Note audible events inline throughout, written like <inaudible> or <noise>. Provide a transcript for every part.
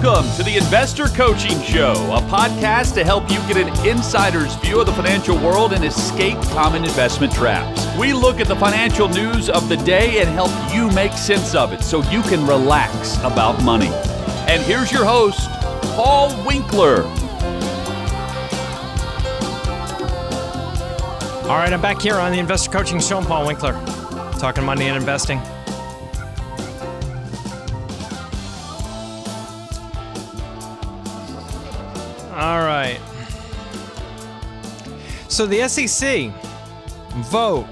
Welcome to the Investor Coaching Show, a podcast to help you get an insider's view of the financial world and escape common investment traps. We look at the financial news of the day and help you make sense of it so you can relax about money. And here's your host, Paul Winkler. All right, I'm back here on the Investor Coaching Show. I'm Paul Winkler, talking money and investing. Right. So the SEC vote.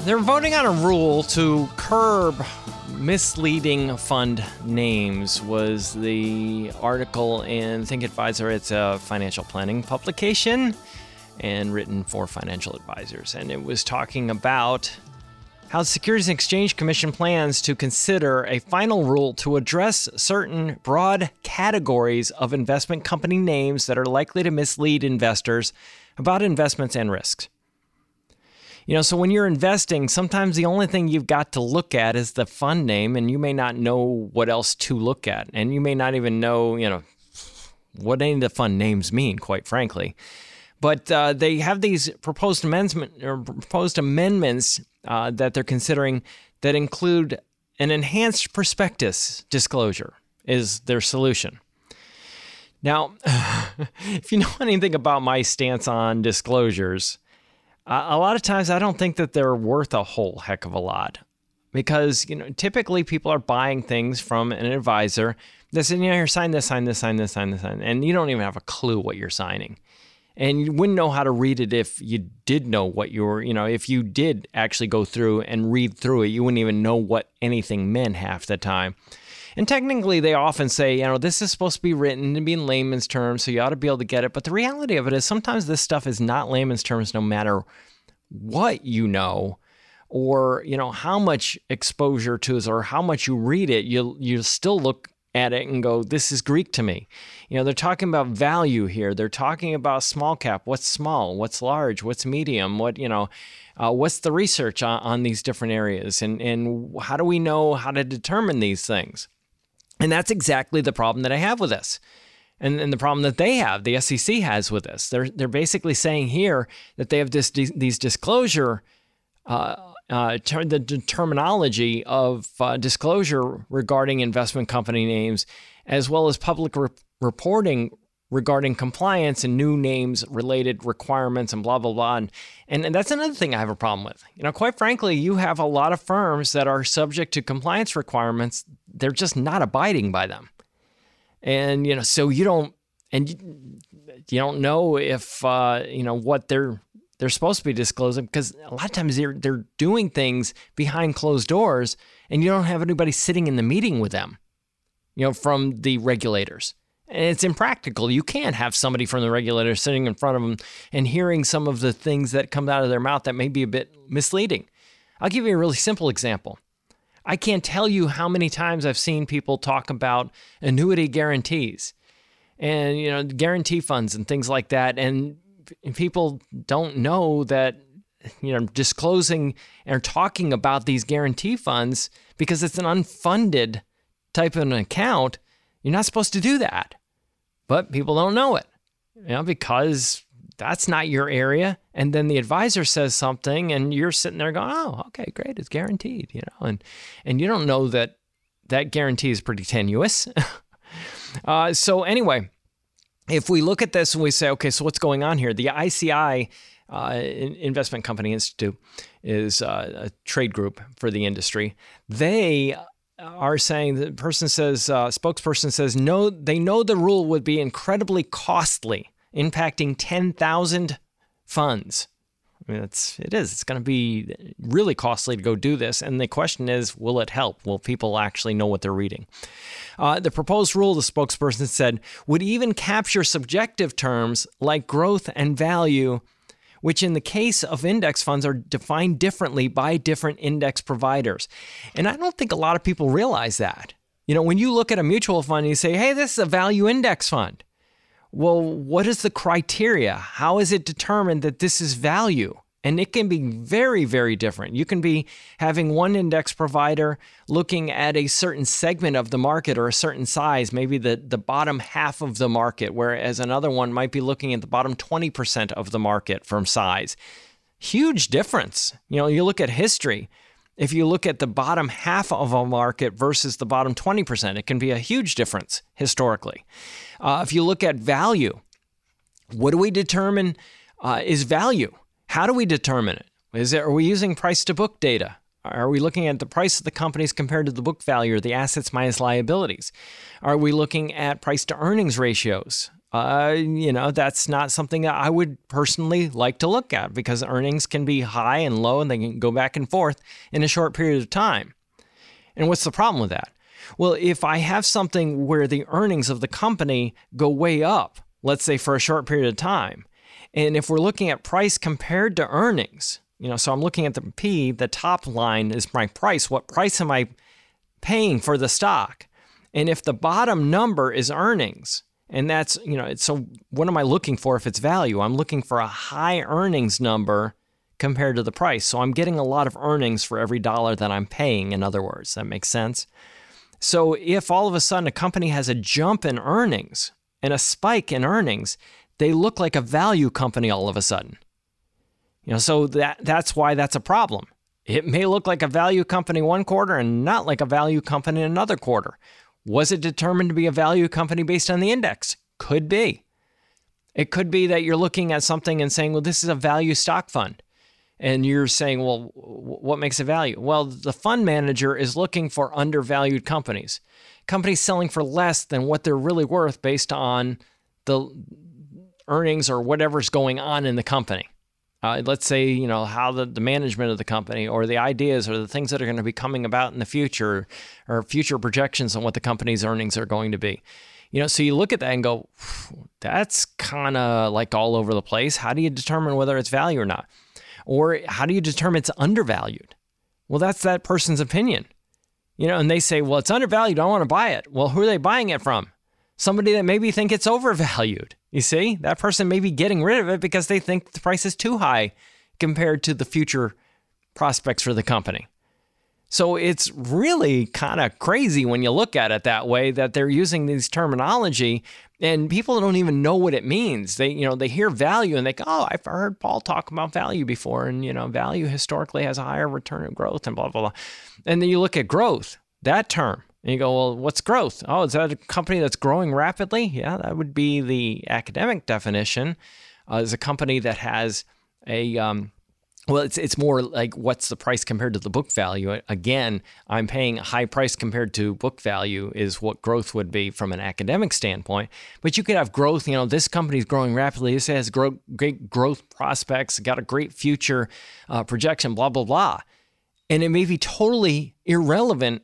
They're voting on a rule to curb misleading fund names was the article in Think Advisor. It's a financial planning publication and written for financial advisors. And it was talking about how the Securities and Exchange Commission plans to consider a final rule to address certain broad categories of investment company names that are likely to mislead investors about investments and risks. You know, so when you're investing, sometimes the only thing you've got to look at is the fund name, and you may not know what else to look at. And you may not even know, you know, what any of the fund names mean, quite frankly. But uh, they have these proposed amendment or proposed amendments uh, that they're considering that include an enhanced prospectus disclosure is their solution. Now, <laughs> if you know anything about my stance on disclosures, a lot of times I don't think that they're worth a whole heck of a lot because you know typically people are buying things from an advisor that says, you know, here, sign this, sign this, sign this, sign this, sign, and you don't even have a clue what you're signing. And you wouldn't know how to read it if you did know what you were, you know, if you did actually go through and read through it, you wouldn't even know what anything meant half the time. And technically, they often say, you know, this is supposed to be written to be in layman's terms, so you ought to be able to get it. But the reality of it is sometimes this stuff is not layman's terms no matter what you know or, you know, how much exposure to it or how much you read it, you you still look at it and go, this is Greek to me. You know, they're talking about value here. They're talking about small cap. What's small? What's large? What's medium? What, you know, uh, what's the research on, on these different areas? And, and how do we know how to determine these things? And that's exactly the problem that I have with this. And, and the problem that they have, the SEC has with this. They're, they're basically saying here that they have this, these disclosure, uh, uh, ter- the terminology of uh, disclosure regarding investment company names, as well as public re- reporting regarding compliance and new names related requirements and blah blah blah. And, and, and that's another thing i have a problem with. You know quite frankly you have a lot of firms that are subject to compliance requirements. They're just not abiding by them. And you know so you don't and you, you don't know if uh, you know what they're they're supposed to be disclosing because a lot of times they're they're doing things behind closed doors and you don't have anybody sitting in the meeting with them you know from the regulators and it's impractical. You can't have somebody from the regulator sitting in front of them and hearing some of the things that come out of their mouth that may be a bit misleading. I'll give you a really simple example. I can't tell you how many times I've seen people talk about annuity guarantees and you know guarantee funds and things like that and people don't know that you know disclosing or talking about these guarantee funds because it's an unfunded type of an account you're not supposed to do that. But people don't know it, you know, because that's not your area. And then the advisor says something and you're sitting there going, oh, okay, great. It's guaranteed, you know, and, and you don't know that that guarantee is pretty tenuous. <laughs> uh, so anyway, if we look at this and we say, okay, so what's going on here? The ICI uh, Investment Company Institute is uh, a trade group for the industry. They are saying the person says uh, spokesperson says no they know the rule would be incredibly costly impacting 10,000 funds I mean, it's it is. It's going to be really costly to go do this, and the question is, will it help? Will people actually know what they're reading? Uh, the proposed rule, the spokesperson said, would even capture subjective terms like growth and value which in the case of index funds are defined differently by different index providers. And I don't think a lot of people realize that. You know, when you look at a mutual fund and you say, hey, this is a value index fund. Well, what is the criteria? How is it determined that this is value And it can be very, very different. You can be having one index provider looking at a certain segment of the market or a certain size, maybe the, the bottom half of the market, whereas another one might be looking at the bottom 20% of the market from size. Huge difference. You know, you look at history. If you look at the bottom half of a market versus the bottom 20%, it can be a huge difference historically. Uh, if you look at value, what do we determine uh, is value? How do we determine it? Is it, are we using price to book data? Are we looking at the price of the companies compared to the book value or the assets minus liabilities? Are we looking at price to earnings ratios? Uh, you know, that's not something that I would personally like to look at because earnings can be high and low and they can go back and forth in a short period of time. And what's the problem with that? Well, if I have something where the earnings of the company go way up, let's say for a short period of time, and if we're looking at price compared to earnings, you know, so I'm looking at the P, the top line is my price. What price am I paying for the stock? And if the bottom number is earnings, and that's, you know, so what am I looking for if it's value? I'm looking for a high earnings number compared to the price. So I'm getting a lot of earnings for every dollar that I'm paying, in other words. That makes sense. So if all of a sudden a company has a jump in earnings and a spike in earnings, they look like a value company all of a sudden. You know, so that that's why that's a problem. It may look like a value company one quarter and not like a value company another quarter. Was it determined to be a value company based on the index? Could be. It could be that you're looking at something and saying, well, this is a value stock fund. And you're saying, well, what makes a value? Well, the fund manager is looking for undervalued companies, companies selling for less than what they're really worth based on the earnings or whatever's going on in the company. Uh, let's say, you know, how the, the management of the company or the ideas or the things that are going to be coming about in the future or future projections on what the company's earnings are going to be. You know, so you look at that and go, that's kind of like all over the place. How do you determine whether it's value or not? Or how do you determine it's undervalued? Well, that's that person's opinion. You know, and they say, well, it's undervalued. I want to buy it. Well, who are they buying it from? Somebody that maybe think it's overvalued. You see, that person may be getting rid of it because they think the price is too high compared to the future prospects for the company. So it's really kind of crazy when you look at it that way that they're using these terminology and people don't even know what it means. They, you know, they hear value and they go, "Oh, I've heard Paul talk about value before and you know, value historically has a higher return of growth and blah blah blah." And then you look at growth, that term. And you go, well, what's growth? Oh, is that a company that's growing rapidly? Yeah, that would be the academic definition. Uh, is a company that has a um, well, it's it's more like what's the price compared to the book value. Again, I'm paying a high price compared to book value is what growth would be from an academic standpoint. But you could have growth. You know, this company's growing rapidly. This has great growth prospects. Got a great future uh, projection. Blah blah blah, and it may be totally irrelevant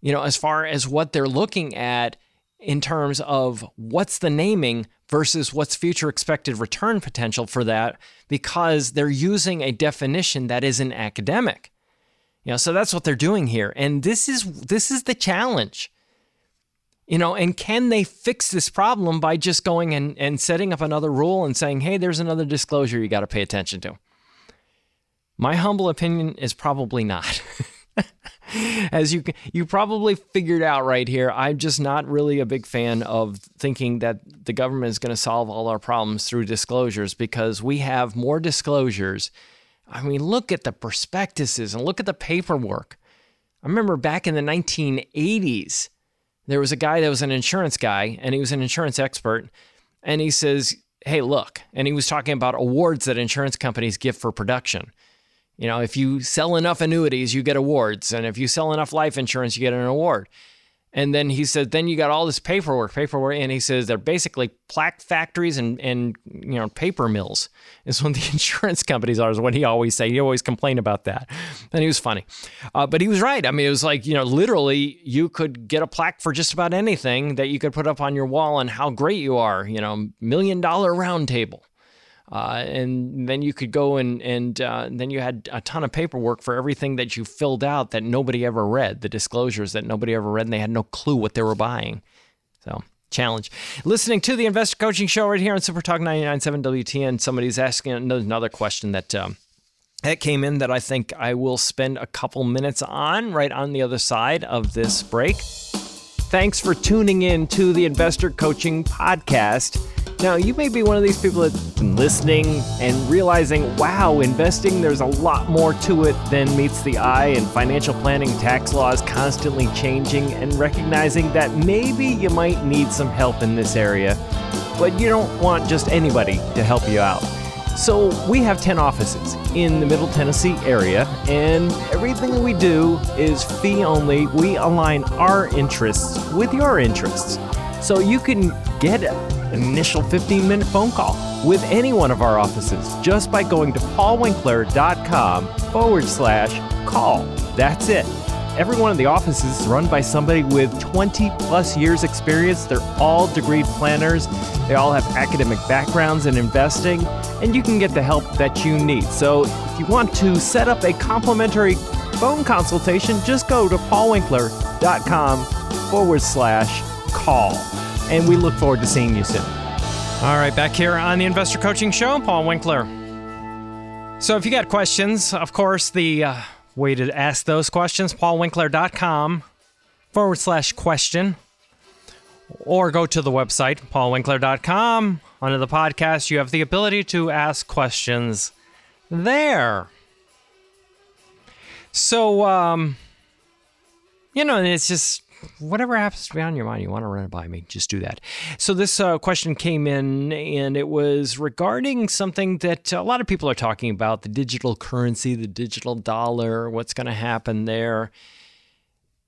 you know, as far as what they're looking at in terms of what's the naming versus what's future expected return potential for that because they're using a definition that isn't academic. You know, so that's what they're doing here. And this is this is the challenge. You know, and can they fix this problem by just going and, and setting up another rule and saying, hey, there's another disclosure you got to pay attention to? My humble opinion is probably not. <laughs> <laughs> as you you probably figured out right here, I'm just not really a big fan of thinking that the government is going to solve all our problems through disclosures because we have more disclosures. I mean, look at the prospectuses and look at the paperwork. I remember back in the 1980s, there was a guy that was an insurance guy and he was an insurance expert and he says, "Hey, look." And he was talking about awards that insurance companies give for production. You know, if you sell enough annuities, you get awards. And if you sell enough life insurance, you get an award. And then he said, then you got all this paperwork, paperwork. And he says they're basically plaque factories and, and you know, paper mills is what the <laughs> insurance companies are, is what he always say. He always complain about that. And he was funny. Uh, but he was right. I mean, it was like, you know, literally you could get a plaque for just about anything that you could put up on your wall and how great you are, you know, million dollar round table. Uh, and then you could go and and uh, then you had a ton of paperwork for everything that you filled out that nobody ever read, the disclosures that nobody ever read, and they had no clue what they were buying. So challenge. Listening to the Investor Coaching Show right here on Super Talk 99.7 WTN. Somebody's asking another question that um, that came in that I think I will spend a couple minutes on right on the other side of this break. Thanks for tuning in to the Investor Coaching Podcast. Now, you may be one of these people that's been listening and realizing, wow, investing, there's a lot more to it than meets the eye, and financial planning, tax laws constantly changing, and recognizing that maybe you might need some help in this area, but you don't want just anybody to help you out. So, we have 10 offices in the Middle Tennessee area, and everything that we do is fee only. We align our interests with your interests. So, you can get an initial 15 minute phone call with any one of our offices just by going to paulwinkler.com forward slash call. That's it. Every one of the offices is run by somebody with 20 plus years experience. They're all degree planners. They all have academic backgrounds in investing, and you can get the help that you need. So if you want to set up a complimentary phone consultation, just go to paulwinkler.com forward slash call. And we look forward to seeing you soon. All right, back here on the Investor Coaching Show, Paul Winkler. So if you got questions, of course, the uh, way to ask those questions, paulwinkler.com forward slash question. Or go to the website, paulwinkler.com. Under the podcast, you have the ability to ask questions there. So, um, you know, it's just whatever happens to be on your mind, you want to run it by me, just do that. So, this uh, question came in, and it was regarding something that a lot of people are talking about the digital currency, the digital dollar, what's going to happen there.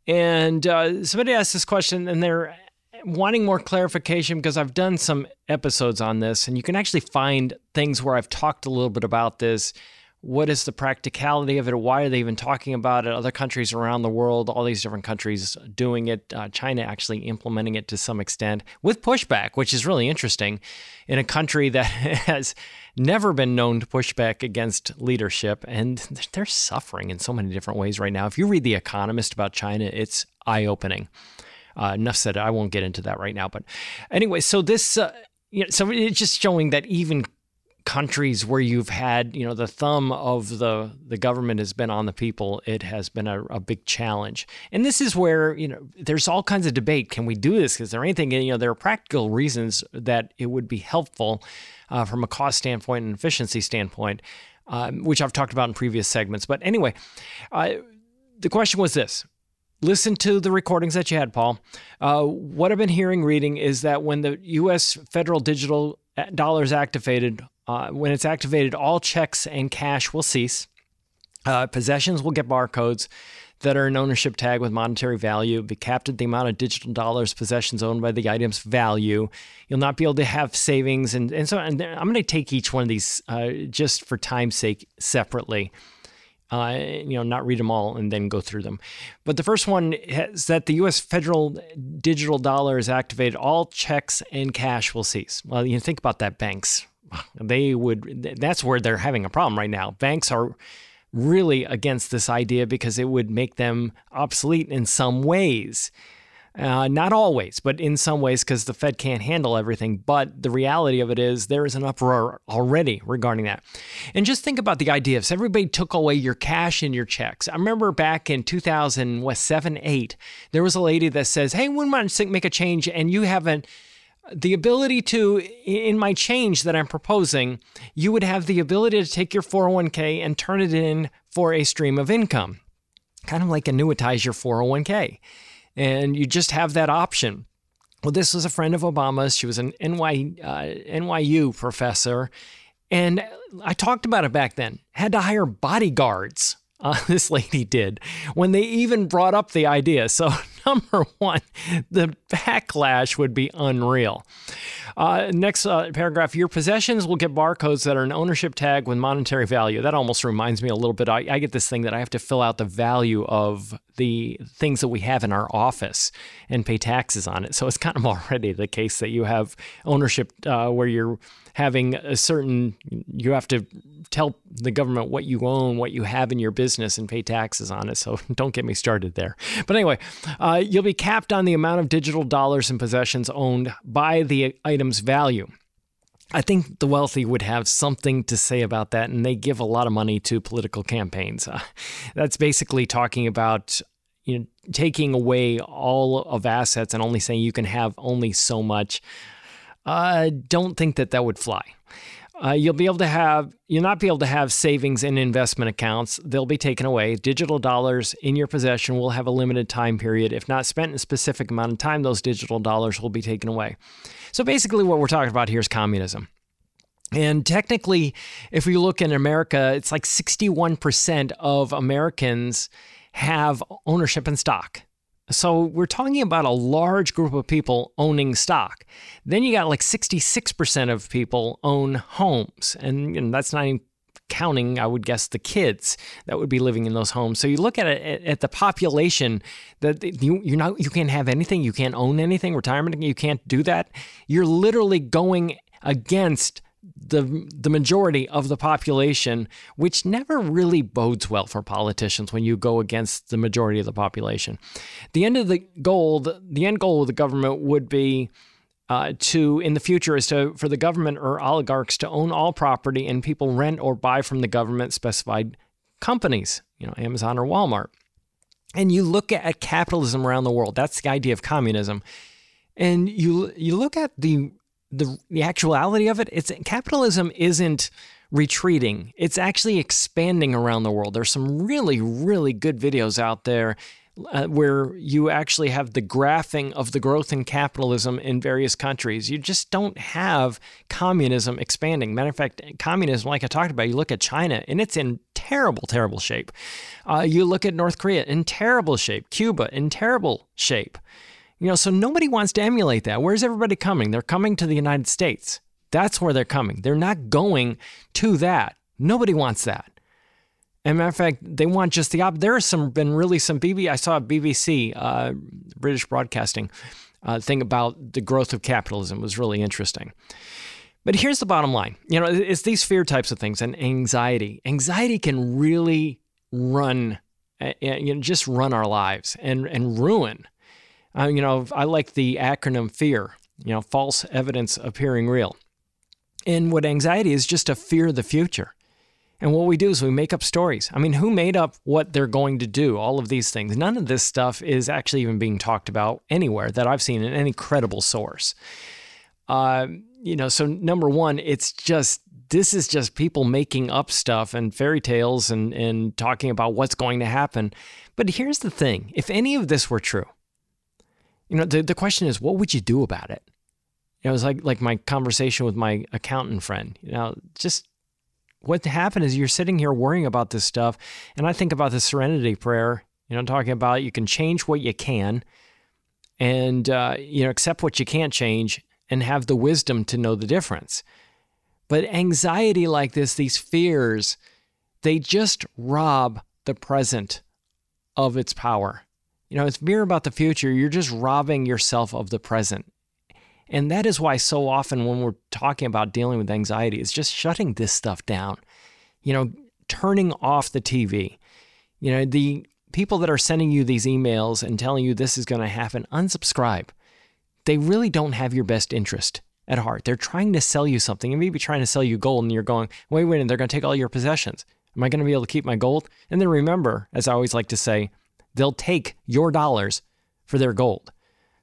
And uh, somebody asked this question, and they're wanting more clarification because I've done some episodes on this, and you can actually find things where I've talked a little bit about this what is the practicality of it? Why are they even talking about it? Other countries around the world, all these different countries doing it, uh, China actually implementing it to some extent with pushback, which is really interesting in a country that <laughs> has never been known to push back against leadership. And they're suffering in so many different ways right now. If you read The Economist about China, it's eye opening. Uh, enough said, I won't get into that right now. But anyway, so this. Uh, you know, so it's just showing that even countries where you've had you know the thumb of the the government has been on the people it has been a, a big challenge and this is where you know there's all kinds of debate can we do this is there anything you know there are practical reasons that it would be helpful uh, from a cost standpoint and efficiency standpoint um, which i've talked about in previous segments but anyway uh, the question was this listen to the recordings that you had, Paul. Uh, what I've been hearing, reading, is that when the U.S. federal digital dollars activated, uh, when it's activated, all checks and cash will cease. Uh, possessions will get barcodes that are an ownership tag with monetary value, be capped at the amount of digital dollars possessions owned by the item's value. You'll not be able to have savings. And, and so and I'm going to take each one of these uh, just for time's sake separately. Uh, you know, not read them all and then go through them. But the first one is that the U.S. federal digital dollar is activated. All checks and cash will cease. Well, you think about that, banks <sighs> they would that's where they're having a problem right now banks are really against this idea because it would make them obsolete in some ways uh, not always, but in some ways, because the Fed can't handle everything. But the reality of it is there is an uproar already regarding that. And just think about the idea if everybody took away your cash and your checks. I remember back in 2007, 8, there was a lady that says, Hey, we to make a change, and you haven't the ability to, in my change that I'm proposing, you would have the ability to take your 401k and turn it in for a stream of income, kind of like annuitize your 401k. And you just have that option. Well, this was a friend of Obama's. She was an NY, uh, NYU professor. And I talked about it back then. Had to hire bodyguards uh, <laughs> this lady did when they even brought up the idea. So, <laughs> number one, the backlash would be unreal. Uh, next uh, paragraph Your possessions will get barcodes that are an ownership tag with monetary value. That almost reminds me a little bit. I, I, get this thing that I have to fill out the value of the things that we have in our office and pay taxes on it. So, it's kind of <laughs> already the case that you have ownership uh, where you're having a certain, you have to tell the government what you own, what you have in your business, and pay taxes on it. So <laughs> don't get me started there. But anyway, uh, you'll be capped on the amount of digital dollars and possessions owned by the item's value. I think the wealthy would have something to say about that, and they give a lot of money to political campaigns. Uh, that's basically talking about you know taking away all of assets and only saying you can have only so much. I don't think that that would fly. Uh, you'll be able to have you'll not be able to have savings in investment accounts. They'll be taken away. Digital dollars in your possession will have a limited time period. If not spent in a specific amount of time those digital dollars will be taken away. So basically what we're talking about here is communism. And technically if we look in america it's like 61% of americans have ownership in stock so we're talking about a large group of people owning stock. Then you got like 66% of people own homes. And, that's not even counting, I would guess, the kids that would be living in those homes. So you look at it at the population that you you're not you can't have anything, you can't own anything, retirement, you can't do that. You're literally going against the the majority of the population, which never really bodes well for politicians when you go against the majority of the population. The end of the goal, the end goal of the government would be uh, to in the future is to for the government or oligarchs to own all property and people rent or buy from the government specified companies, you know, Amazon or Walmart. And you look at capitalism around the world. That's the idea of communism. And you you look at the the the actuality of it, it's capitalism isn't retreating. It's actually expanding around the world. There's some really really good videos out there uh, where you actually have the graphing of the growth in capitalism in various countries. You just don't have communism expanding. Matter of fact, communism, like I talked about, you look at China and it's in terrible, terrible shape. Uh, you look at North Korea in terrible shape, Cuba in terrible shape. You know, so nobody wants to emulate that. Where's everybody coming? They're coming to the United States. That's where they're coming. They're not going to that. Nobody wants that. And matter of fact, they want just the op. There some been really some BB. I saw a BBC, uh, British Broadcasting, uh, thing about the growth of capitalism it was really interesting. But here's the bottom line. You know, it's these fear types of things and anxiety. Anxiety can really run, uh, you know, just run our lives and and ruin uh, you know, I like the acronym FEAR, you know, false evidence appearing real. And what anxiety is just a fear of the future. And what we do is we make up stories. I mean, who made up what they're going to do? All of these things. None of this stuff is actually even being talked about anywhere that I've seen in any credible source. Uh, you know, so number one, it's just this is just people making up stuff and fairy tales and and talking about what's going to happen. But here's the thing: if any of this were true, you know, the, the question is, what would you do about it? You know, it was like like my conversation with my accountant friend. You know, just what happened is you're sitting here worrying about this stuff, and I think about the Serenity Prayer. You know, talking about you can change what you can, and uh, you know, accept what you can't change, and have the wisdom to know the difference. But anxiety like this, these fears, they just rob the present of its power. You know, it's fear about the future. You're just robbing yourself of the present. And that is why so often when we're talking about dealing with anxiety, it's just shutting this stuff down. You know, turning off the TV. You know, the people that are sending you these emails and telling you this is going to happen, unsubscribe. They really don't have your best interest at heart. They're trying to sell you something and maybe trying to sell you gold, and you're going, wait, wait, and they're going to take all your possessions. Am I going to be able to keep my gold? And then remember, as I always like to say, they'll take your dollars for their gold.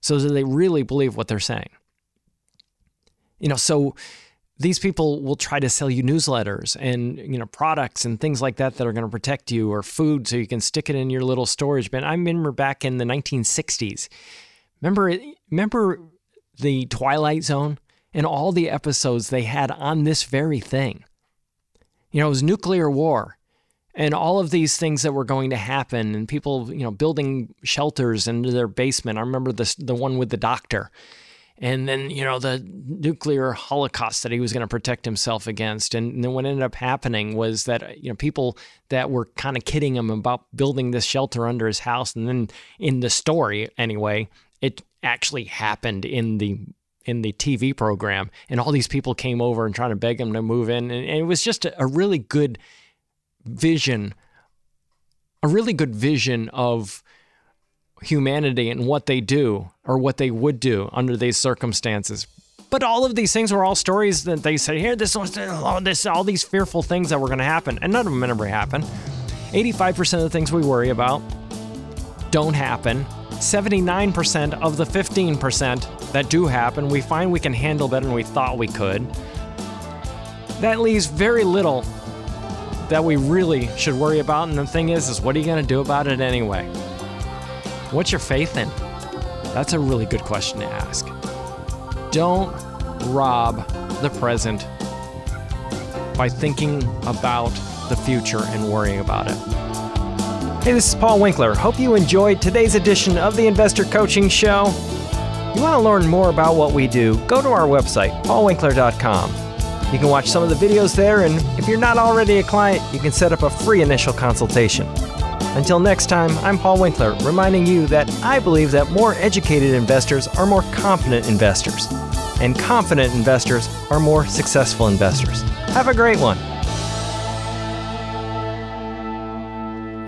So that they really believe what they're saying. You know, so these people will try to sell you newsletters and you know products and things like that that are going to protect you or food so you can stick it in your little storage bin. I remember back in the 1960s. Remember remember the Twilight Zone and all the episodes they had on this very thing. You know, it was nuclear war and all of these things that were going to happen and people you know building shelters into their basement. I remember this the one with the doctor. And then you know the nuclear holocaust that he was going to protect himself against. And then what ended up happening was that you know people that were kind of kidding him about building this shelter under his house. And then in the story anyway it actually happened in the in the TV program. And all these people came over and trying to beg him to move in. And, and it was just a, a really good vision, a really good vision of humanity and what they do or what they would do under these circumstances. But all of these things were all stories that they said, here, this was all this, all these fearful things that were going to happen, and none of them ever happen. 85% of the things we worry about don't happen. 79% of the 15% that do happen, we find we can handle better than we thought we could. That leaves very little that we really should worry about. And the thing is, is what are you going to do about it anyway? What's your faith in? That's a really good question to ask. Don't rob the present by thinking about the future and worrying about it. Hey, this is Paul Winkler. Hope you enjoyed today's edition of the Investor Coaching Show. You want to learn more about what we do? Go to our website, paulwinkler.com. You can watch some of the videos there, and if you're not already a client, you can set up a free initial consultation. Until next time, I'm Paul Winkler, reminding you that I believe that more educated investors are more confident investors, and confident investors are more successful investors. Have a great one.